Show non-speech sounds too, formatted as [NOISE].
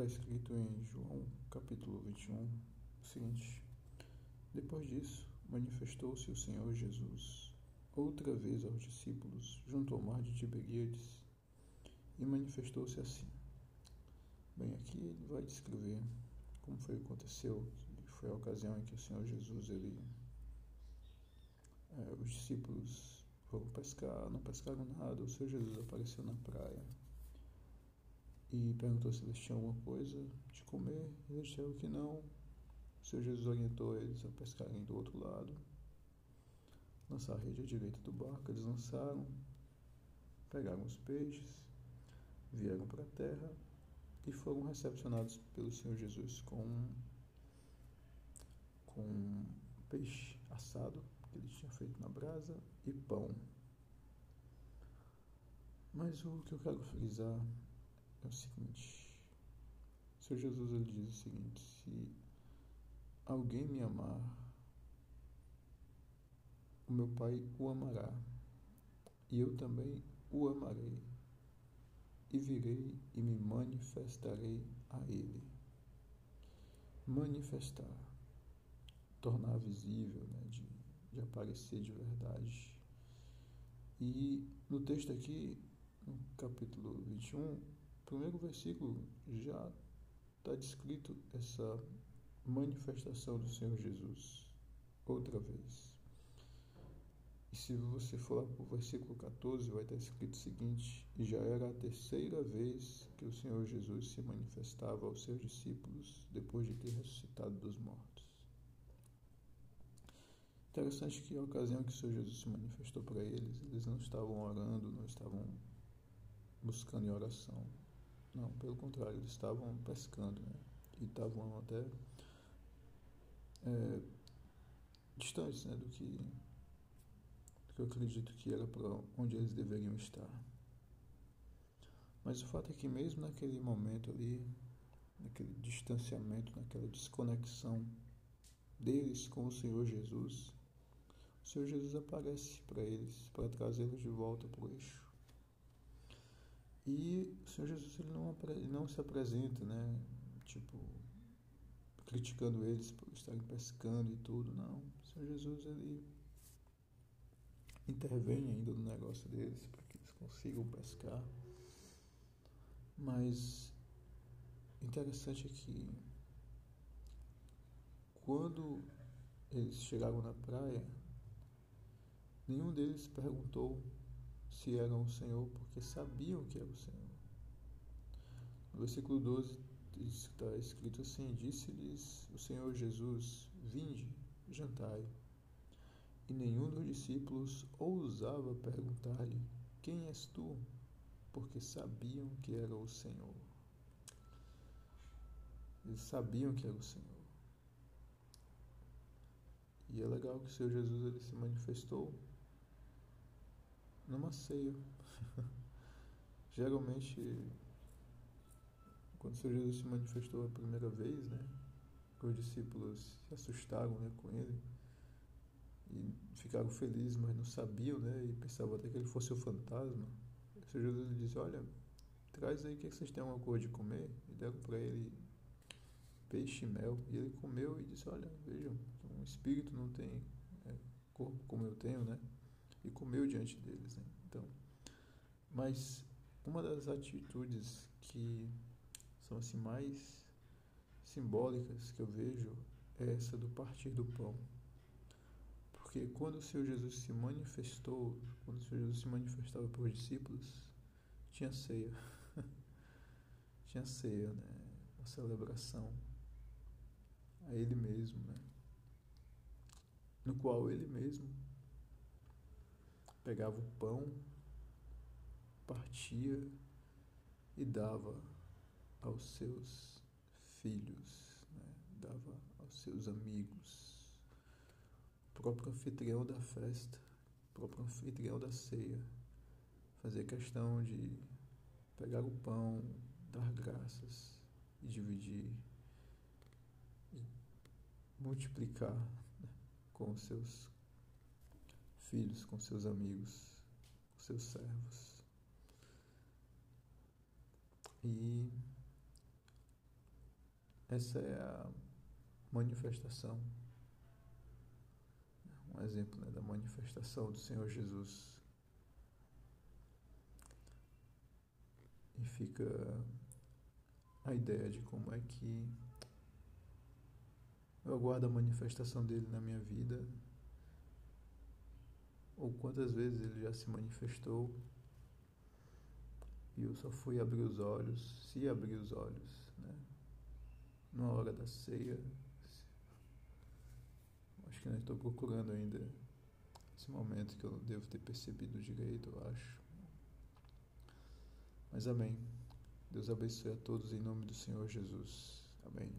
Está escrito em João capítulo 21 o seguinte: Depois disso, manifestou-se o Senhor Jesus outra vez aos discípulos junto ao mar de Tiberíades e manifestou-se assim. Bem, aqui ele vai descrever como foi que aconteceu, foi a ocasião em que o Senhor Jesus, ele, é, os discípulos foram pescar, não pescaram nada, o Senhor Jesus apareceu na praia e perguntou se eles tinham alguma coisa de comer, eles disseram que não. O Senhor Jesus orientou eles a pescarem do outro lado, lançar a rede à direita do barco, eles lançaram, pegaram os peixes, vieram para a terra e foram recepcionados pelo Senhor Jesus com com peixe assado que ele tinha feito na brasa e pão. Mas o que eu quero frisar é o seguinte: o Senhor Jesus ele diz o seguinte: se alguém me amar, o meu Pai o amará, e eu também o amarei, e virei e me manifestarei a ele. Manifestar, tornar visível, né, de, de aparecer de verdade. E no texto aqui, no capítulo 21, primeiro versículo já está descrito essa manifestação do Senhor Jesus outra vez. E se você for lá para o versículo 14, vai estar escrito o seguinte: E já era a terceira vez que o Senhor Jesus se manifestava aos seus discípulos depois de ter ressuscitado dos mortos. Interessante que a ocasião que o Senhor Jesus se manifestou para eles, eles não estavam orando, não estavam buscando em oração, não, pelo contrário, eles estavam pescando né? e estavam até é, distantes né, do, que, do que eu acredito que era para onde eles deveriam estar. Mas o fato é que, mesmo naquele momento ali, naquele distanciamento, naquela desconexão deles com o Senhor Jesus, o Senhor Jesus aparece para eles, para trazê-los de volta para o eixo. E o Senhor Jesus ele não, não se apresenta, né? Tipo, criticando eles por estarem pescando e tudo, não. O Senhor Jesus ele intervém ainda no negócio deles para que eles consigam pescar. Mas interessante é que quando eles chegaram na praia, nenhum deles perguntou se eram o Senhor, porque sabiam que era o Senhor. No versículo 12 está escrito assim: Disse-lhes o Senhor Jesus: Vinde, jantai. E nenhum dos discípulos ousava perguntar-lhe: Quem és tu? Porque sabiam que era o Senhor. Eles sabiam que era o Senhor. E é legal que o Senhor Jesus ele se manifestou numa ceia. [LAUGHS] Geralmente, quando o Senhor Jesus se manifestou a primeira vez, né, os discípulos se assustaram né, com ele e ficaram felizes, mas não sabiam, né, e pensavam até que ele fosse o fantasma. O Senhor Jesus disse: Olha, traz aí o que vocês têm uma coisa de comer. E deram para ele peixe e mel. E ele comeu e disse: Olha, vejam, um espírito não tem é, corpo como eu tenho, né? E comeu diante deles. Né? Então, mas uma das atitudes que são assim mais simbólicas que eu vejo é essa do partir do pão. Porque quando o Senhor Jesus se manifestou, quando o Senhor Jesus se manifestava para os discípulos, tinha ceia. [LAUGHS] tinha ceia, né? Uma celebração a Ele mesmo, né? No qual Ele mesmo pegava o pão, partia e dava aos seus filhos, né? dava aos seus amigos, o próprio anfitrião da festa, o próprio anfitrião da ceia, fazia questão de pegar o pão, dar graças e dividir e multiplicar né? com os seus filhos, com seus amigos, com seus servos. E essa é a manifestação, um exemplo né, da manifestação do Senhor Jesus. E fica a ideia de como é que eu aguardo a manifestação dele na minha vida, ou quantas vezes ele já se manifestou e eu só fui abrir os olhos, se abrir os olhos, né? Na hora da ceia. Acho que não estou procurando ainda esse momento que eu devo ter percebido direito, eu acho. Mas amém. Deus abençoe a todos em nome do Senhor Jesus. Amém.